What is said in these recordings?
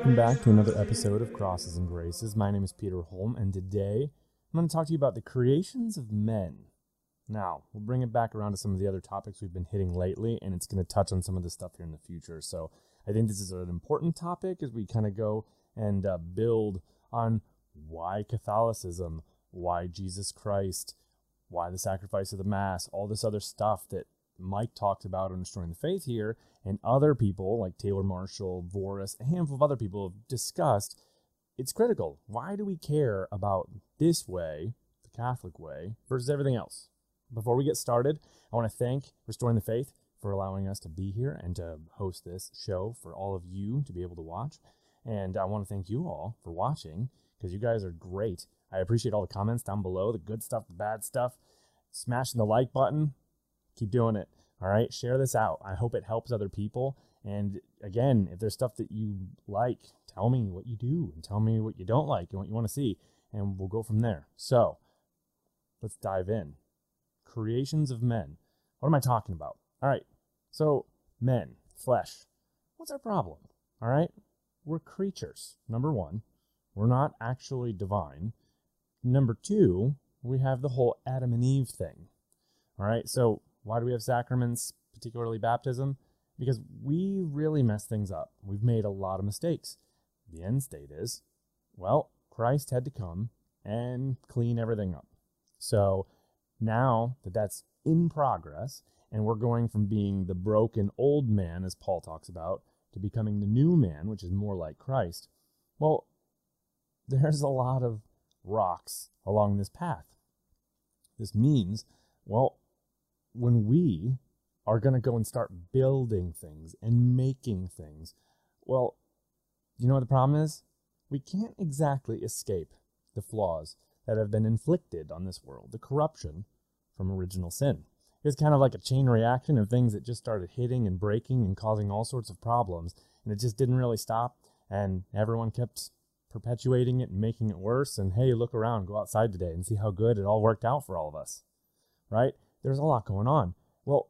Welcome back to another episode of Crosses and Graces. My name is Peter Holm, and today I'm going to talk to you about the creations of men. Now, we'll bring it back around to some of the other topics we've been hitting lately, and it's going to touch on some of the stuff here in the future. So, I think this is an important topic as we kind of go and uh, build on why Catholicism, why Jesus Christ, why the sacrifice of the Mass, all this other stuff that Mike talked about on Restoring the Faith here, and other people like Taylor Marshall, Voris, a handful of other people have discussed. It's critical. Why do we care about this way, the Catholic way, versus everything else? Before we get started, I want to thank Restoring the Faith for allowing us to be here and to host this show for all of you to be able to watch. And I want to thank you all for watching because you guys are great. I appreciate all the comments down below, the good stuff, the bad stuff. Smashing the like button, keep doing it. All right, share this out. I hope it helps other people. And again, if there's stuff that you like, tell me what you do and tell me what you don't like and what you want to see, and we'll go from there. So let's dive in. Creations of men. What am I talking about? All right, so men, flesh. What's our problem? All right, we're creatures. Number one, we're not actually divine. Number two, we have the whole Adam and Eve thing. All right, so why do we have sacraments, particularly baptism? Because we really mess things up. We've made a lot of mistakes. The end state is, well, Christ had to come and clean everything up. So now that that's in progress, and we're going from being the broken old man, as Paul talks about, to becoming the new man, which is more like Christ, well, there's a lot of rocks along this path. This means, well, when we are going to go and start building things and making things, well, you know what the problem is? We can't exactly escape the flaws that have been inflicted on this world, the corruption from original sin. It's kind of like a chain reaction of things that just started hitting and breaking and causing all sorts of problems, and it just didn't really stop, and everyone kept perpetuating it and making it worse. And hey, look around, go outside today and see how good it all worked out for all of us, right? There's a lot going on. Well,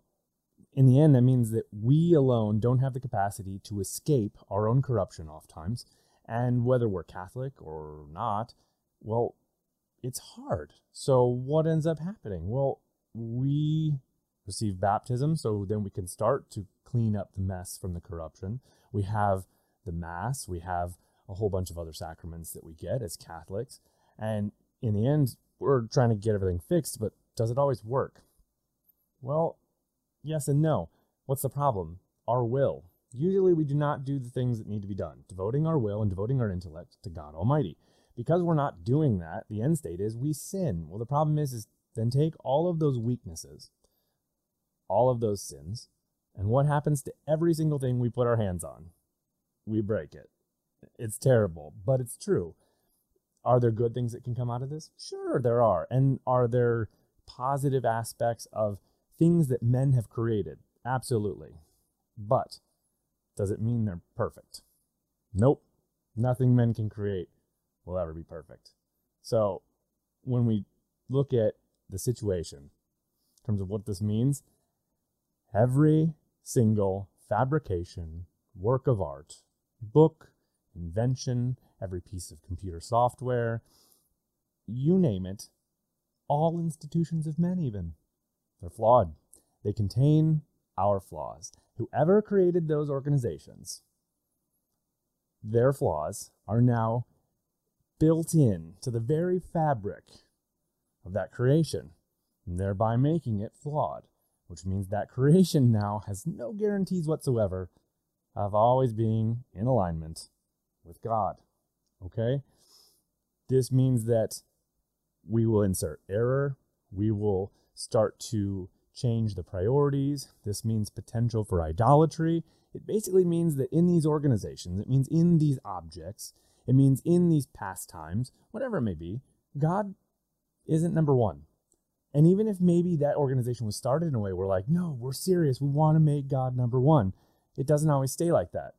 in the end, that means that we alone don't have the capacity to escape our own corruption oftentimes. And whether we're Catholic or not, well, it's hard. So what ends up happening? Well, we receive baptism, so then we can start to clean up the mess from the corruption. We have the Mass, we have a whole bunch of other sacraments that we get as Catholics. And in the end, we're trying to get everything fixed, but does it always work? Well, yes and no. What's the problem? Our will. Usually we do not do the things that need to be done, devoting our will and devoting our intellect to God Almighty. Because we're not doing that, the end state is we sin. Well, the problem is, is then take all of those weaknesses, all of those sins, and what happens to every single thing we put our hands on? We break it. It's terrible, but it's true. Are there good things that can come out of this? Sure, there are. And are there positive aspects of things that men have created. Absolutely. But does it mean they're perfect? Nope. Nothing men can create will ever be perfect. So when we look at the situation in terms of what this means, every single fabrication, work of art, book, invention, every piece of computer software, you name it, all institutions of men, even, they're flawed. They contain our flaws. Whoever created those organizations, their flaws are now built in to the very fabric of that creation, thereby making it flawed, which means that creation now has no guarantees whatsoever of always being in alignment with God. Okay? This means that we will insert error, we will start to change the priorities. This means potential for idolatry. It basically means that in these organizations, it means in these objects, it means in these pastimes, whatever it may be, God isn't number one. And even if maybe that organization was started in a way where, like, no, we're serious, we want to make God number one, it doesn't always stay like that.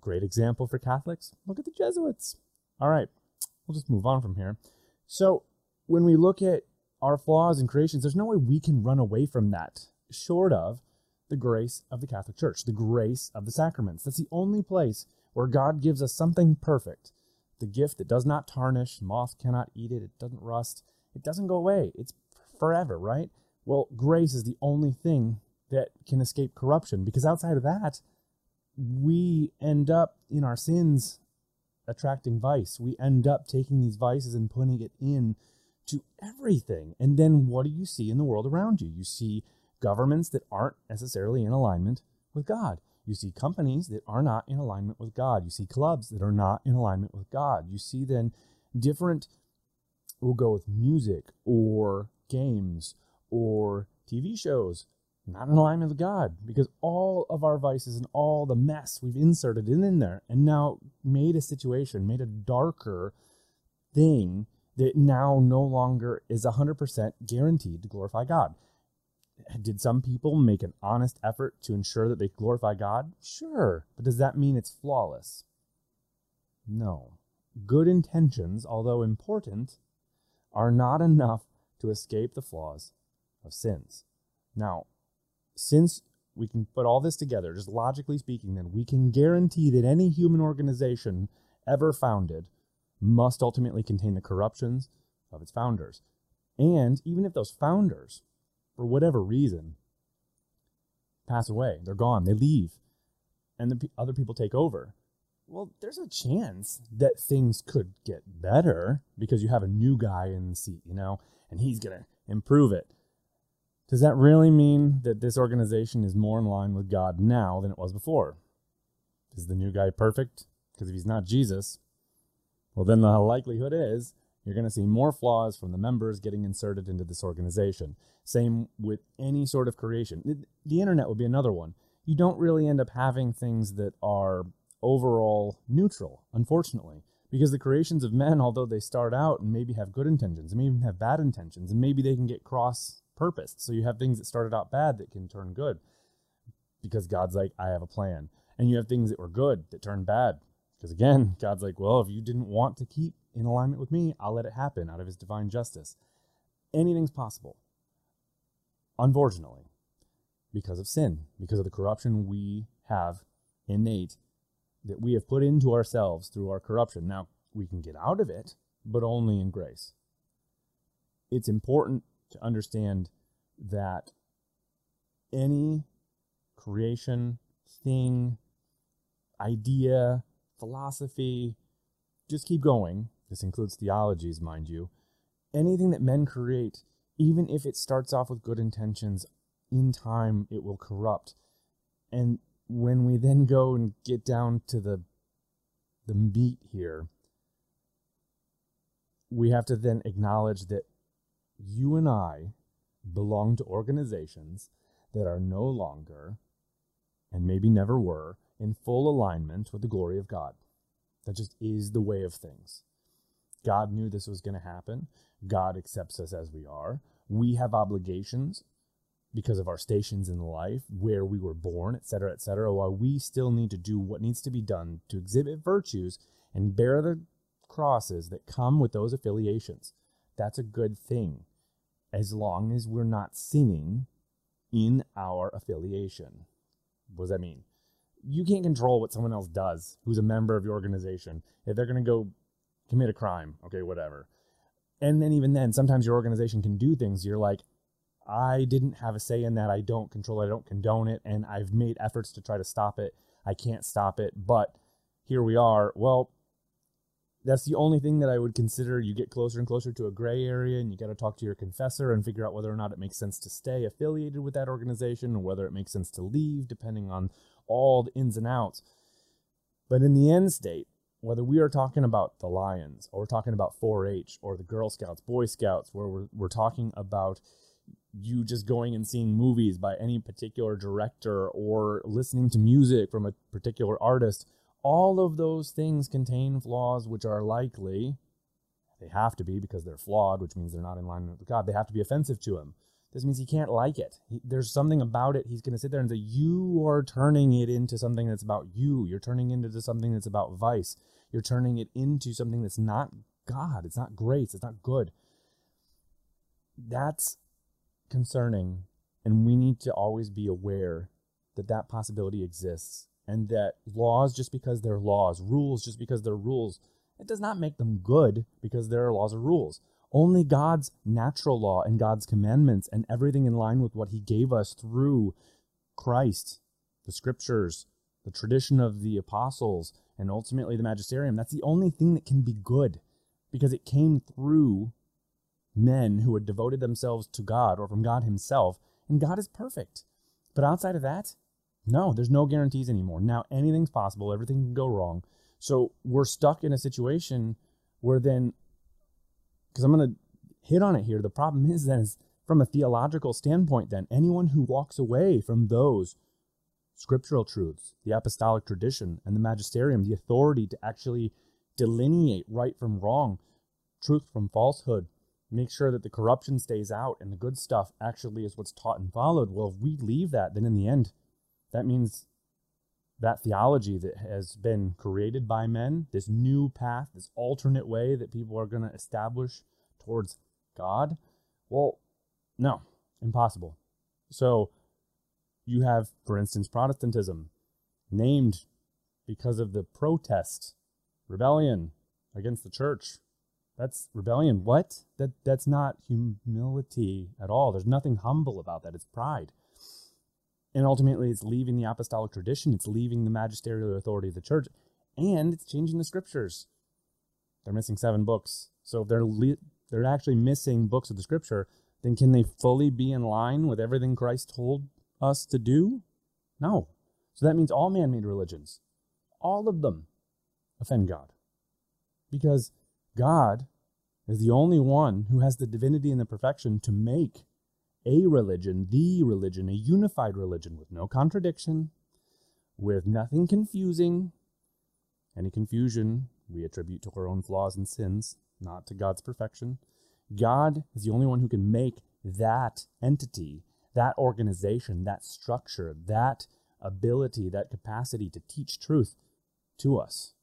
Great example for Catholics look at the Jesuits. All right, we'll just move on from here. So, when we look at our flaws and creations, there's no way we can run away from that, short of the grace of the Catholic Church, the grace of the sacraments. That's the only place where God gives us something perfect, the gift that does not tarnish, moth cannot eat it, it doesn't rust, it doesn't go away, it's forever, right? Well, grace is the only thing that can escape corruption because outside of that, we end up in our sins attracting vice. We end up taking these vices and putting it in to everything. And then what do you see in the world around you? You see governments that aren't necessarily in alignment with God. You see companies that are not in alignment with God. You see clubs that are not in alignment with God. You see then different, we'll go with music or games or TV shows, not in alignment with God because all of our vices and all the mess we've inserted in, in there and now made a situation, made a darker thing that now no longer is 100% guaranteed to glorify God. Did some people make an honest effort to ensure that they glorify God? Sure. But does that mean it's flawless? No. Good intentions, although important, are not enough to escape the flaws of sins. Now, since we can put all this together, just logically speaking, then we can guarantee that any human organization ever founded must ultimately contain the corruptions of its founders. And even if those founders for whatever reason, pass away. They're gone. They leave. And the p- other people take over. Well, there's a chance that things could get better because you have a new guy in the seat, you know, and he's going to improve it. Does that really mean that this organization is more in line with God now than it was before? Is the new guy perfect? Because if he's not Jesus, well, then the likelihood is you're going to see more flaws from the members getting inserted into this organization. Same with any sort of creation. The internet would be another one. You don't really end up having things that are overall neutral, unfortunately, because the creations of men, although they start out and maybe have good intentions, and maybe even have bad intentions, and maybe they can get cross purposed. So you have things that started out bad that can turn good because God's like, I have a plan. And you have things that were good that turn bad because again, God's like, well, if you didn't want to keep in alignment with me, I'll let it happen out of his divine justice. Anything's possible. Unfortunately, because of sin, because of the corruption we have innate that we have put into ourselves through our corruption. Now, we can get out of it, but only in grace. It's important to understand that any creation, thing, idea, philosophy, just keep going. This includes theologies, mind you. Anything that men create, even if it starts off with good intentions, in time it will corrupt. And when we then go and get down to the the meat here, we have to then acknowledge that you and I belong to organizations that are no longer, and maybe never were, in full alignment with the glory of God. That just is the way of things. God knew this was going to happen. God accepts us as we are. We have obligations because of our stations in life, where we were born, etc., etc., while we still need to do what needs to be done to exhibit virtues and bear the crosses that come with those affiliations. That's a good thing, as long as we're not sinning in our affiliation. What does that mean? You can't control what someone else does who's a member of your organization. If they're going to go commit a crime, okay, whatever. And then even then, sometimes your organization can do things. You're like, I didn't have a say in that. I don't control it. I don't condone it. And I've made efforts to try to stop it. I can't stop it. But here we are. Well, that's the only thing that I would consider. You get closer and closer to a gray area, and you got to talk to your confessor and figure out whether or not it makes sense to stay affiliated with that organization or whether it makes sense to leave, depending on all the ins and outs. But in the end state, whether we are talking about the Lions or we're talking about 4 H or the Girl Scouts, Boy Scouts, where we're, we're talking about you just going and seeing movies by any particular director or listening to music from a particular artist, all of those things contain flaws which are likely, they have to be because they're flawed, which means they're not in line with God, they have to be offensive to him. This means he can't like it. He, there's something about it. He's going to sit there and say, You are turning it into something that's about you. You're turning it into something that's about vice. You're turning it into something that's not God. It's not grace. It's not good. That's concerning. And we need to always be aware that that possibility exists and that laws, just because they're laws, rules, just because they're rules, it does not make them good because there are laws or rules. Only God's natural law and God's commandments and everything in line with what He gave us through Christ, the scriptures, the tradition of the apostles, and ultimately the magisterium, that's the only thing that can be good because it came through men who had devoted themselves to God or from God Himself, and God is perfect. But outside of that, no, there's no guarantees anymore. Now anything's possible, everything can go wrong. So we're stuck in a situation where then, because I'm going to hit on it here, the problem is then, is from a theological standpoint, then anyone who walks away from those scriptural truths, the apostolic tradition, and the magisterium, the authority to actually delineate right from wrong, truth from falsehood, make sure that the corruption stays out and the good stuff actually is what's taught and followed. Well, if we leave that, then in the end, that means that theology that has been created by men, this new path, this alternate way that people are going to establish towards God, well, no, impossible. So you have, for instance, Protestantism, named because of the protest, rebellion against the church. That's rebellion. What? That that's not humility at all. There's nothing humble about that. It's pride. And ultimately, it's leaving the apostolic tradition. It's leaving the magisterial authority of the church, and it's changing the scriptures. They're missing seven books. So if they're they're actually missing books of the scripture, then can they fully be in line with everything Christ told us to do? No. So that means all man made religions, all of them offend God. Because God is the only one who has the divinity and the perfection to make a religion, the religion, a unified religion with no contradiction, with nothing confusing. Any confusion we attribute to our own flaws and sins, not to God's perfection. God is the only one who can make that entity that organization, that structure, that ability, that capacity to teach truth to us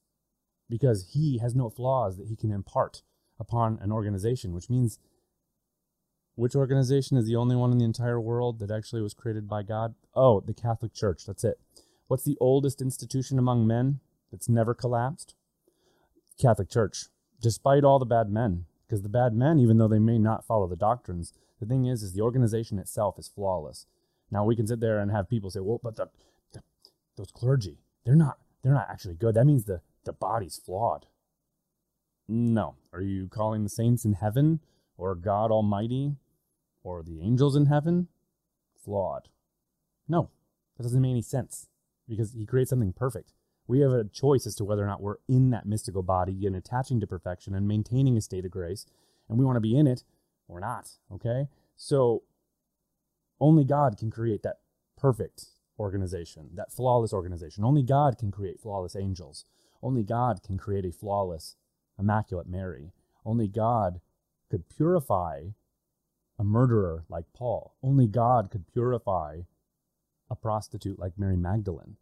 because he has no flaws that he can impart upon an organization, which means which organization is the only one in the entire world that actually was created by God? Oh, the Catholic Church. That's it. What's the oldest institution among men that's never collapsed? Catholic Church. Despite all the bad men, because the bad men, even though they may not follow the doctrines, the thing is, is the organization itself is flawless. Now we can sit there and have people say, "Well, but the, the those clergy, they're not they're not actually good. That means the the body's flawed." No. Are you calling the saints in heaven or God Almighty or the angels in heaven flawed? No. That doesn't make any sense because he creates something perfect. We have a choice as to whether or not we're in that mystical body and attaching to perfection and maintaining a state of grace, and we want to be in it or not. Okay? So only God can create that perfect organization, that flawless organization. Only God can create flawless angels. Only God can create a flawless, immaculate Mary. Only God could purify a murderer like Paul. Only God could purify a prostitute like Mary Magdalene.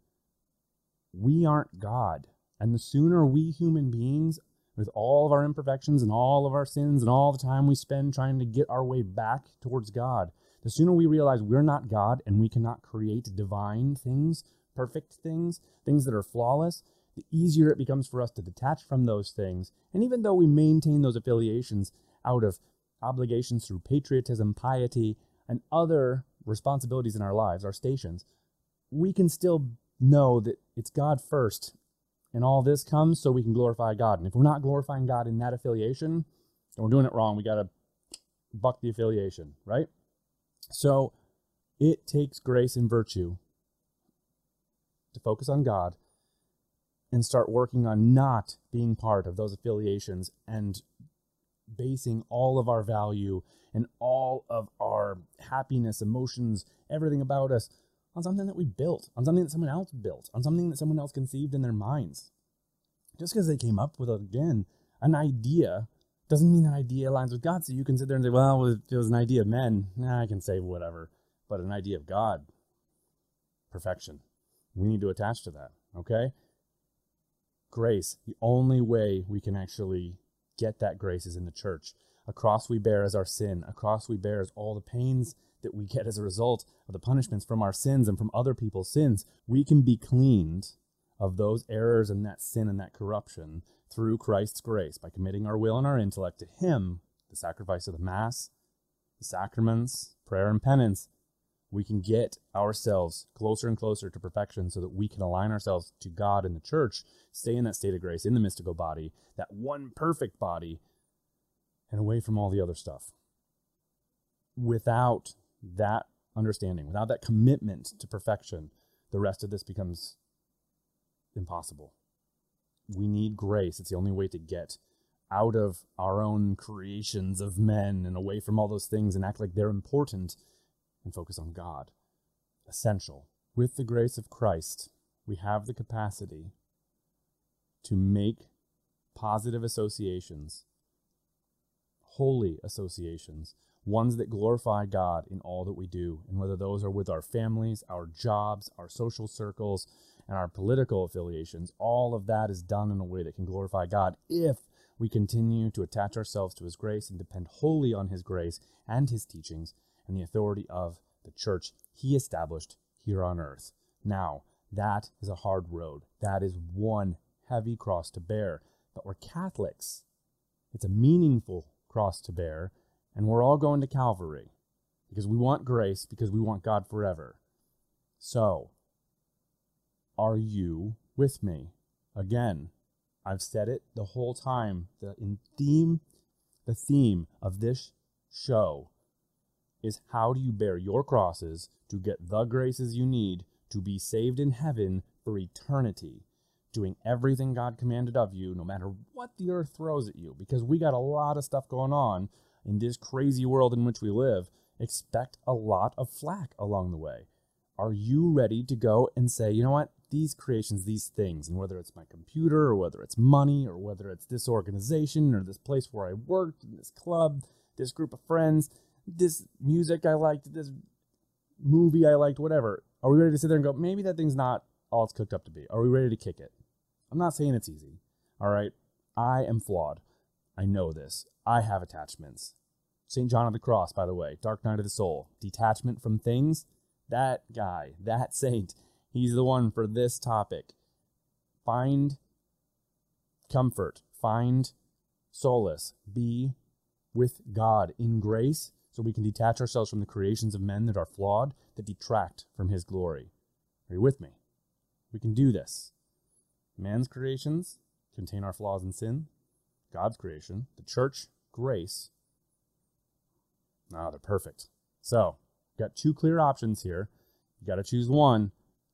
We aren't God. And the sooner we human beings with all of our imperfections and all of our sins and all the time we spend trying to get our way back towards God, the sooner we realize we're not God and we cannot create divine things, perfect things, things that are flawless, the easier it becomes for us to detach from those things. And even though we maintain those affiliations out of obligations through patriotism, piety, and other responsibilities in our lives, our stations, we can still know that it's God first and all this comes so we can glorify God. And if we're not glorifying God in that affiliation, then we're doing it wrong. We got to buck the affiliation, right? So it takes grace and virtue to focus on God and start working on not being part of those affiliations and basing all of our value and all of our happiness, emotions, everything about us on something that we built, on something that someone else built, on something that someone else conceived in their minds. Just because they came up with, again, an idea doesn't mean that idea aligns with God. So you can sit there and say, well, it was an idea of men, nah, I can say whatever. But an idea of God, perfection. We need to attach to that, okay? Grace, the only way we can actually get that grace is in the church. A cross we bear as our sin. A cross we bear as all the pains that we get as a result of the punishments from our sins and from other people's sins. We can be cleaned of those errors and that sin and that corruption through Christ's grace by committing our will and our intellect to Him, the sacrifice of the Mass, the sacraments, prayer, and penance. We can get ourselves closer and closer to perfection so that we can align ourselves to God and the church, stay in that state of grace, in the mystical body, that one perfect body, and away from all the other stuff. Without that understanding, without that commitment to perfection, the rest of this becomes impossible. We need grace. It's the only way to get out of our own creations of men and away from all those things and act like they're important and focus on God. Essential. With the grace of Christ, we have the capacity to make positive associations, holy associations, ones that glorify God in all that we do, and whether those are with our families, our jobs, our social circles, and our political affiliations, all of that is done in a way that can glorify God if we continue to attach ourselves to His grace and depend wholly on His grace and His teachings and the authority of the church He established here on earth. Now, that is a hard road. That is one heavy cross to bear. But we're Catholics. It's a meaningful cross to bear, and we're all going to Calvary because we want grace, because we want God forever. So, are you with me? Again, I've said it the whole time. The in theme, the theme of this show is how do you bear your crosses to get the graces you need to be saved in heaven for eternity, doing everything God commanded of you, no matter what the earth throws at you, because we got a lot of stuff going on in this crazy world in which we live. Expect a lot of flack along the way. Are you ready to go and say, you know what? these creations, these things, and whether it's my computer or whether it's money or whether it's this organization or this place where I worked, this club, this group of friends, this music I liked, this movie I liked, whatever. Are we ready to sit there and go, maybe that thing's not all it's cooked up to be? Are we ready to kick it? I'm not saying it's easy. All right. I am flawed. I know this. I have attachments. St. John of the Cross, by the way, Dark Night of the Soul, detachment from things. That guy, that saint, He's the one for this topic. Find comfort, find solace, be with God in grace so we can detach ourselves from the creations of men that are flawed, that detract from his glory. Are you with me? We can do this. Man's creations contain our flaws and sin. God's creation, the church, grace. Ah, they're perfect. So, got two clear options here. You got to choose one.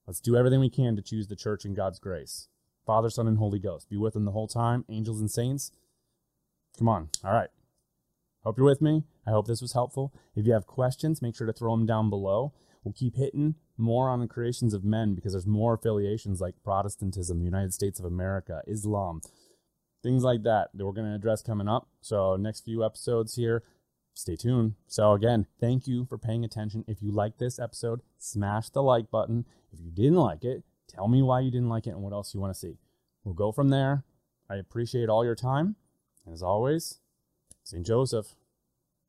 Let's do everything we can to choose the church and God's grace. Father, Son, and Holy Ghost. Be with them the whole time. Angels and saints. Come on. All right. Hope you're with me. I hope this was helpful. If you have questions, make sure to throw them down below. We'll keep hitting more on the creations of men because there's more affiliations like Protestantism, the United States of America, Islam, things like that that we're going to address coming up. So, next few episodes here, stay tuned. So, again, thank you for paying attention. If you like this episode, smash the like button. If you didn't like it, tell me why you didn't like it and what else you want to see. We'll go from there. I appreciate all your time. And as always, St. Joseph,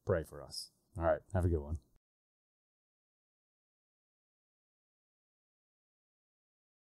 pray for us. All right, have a good one.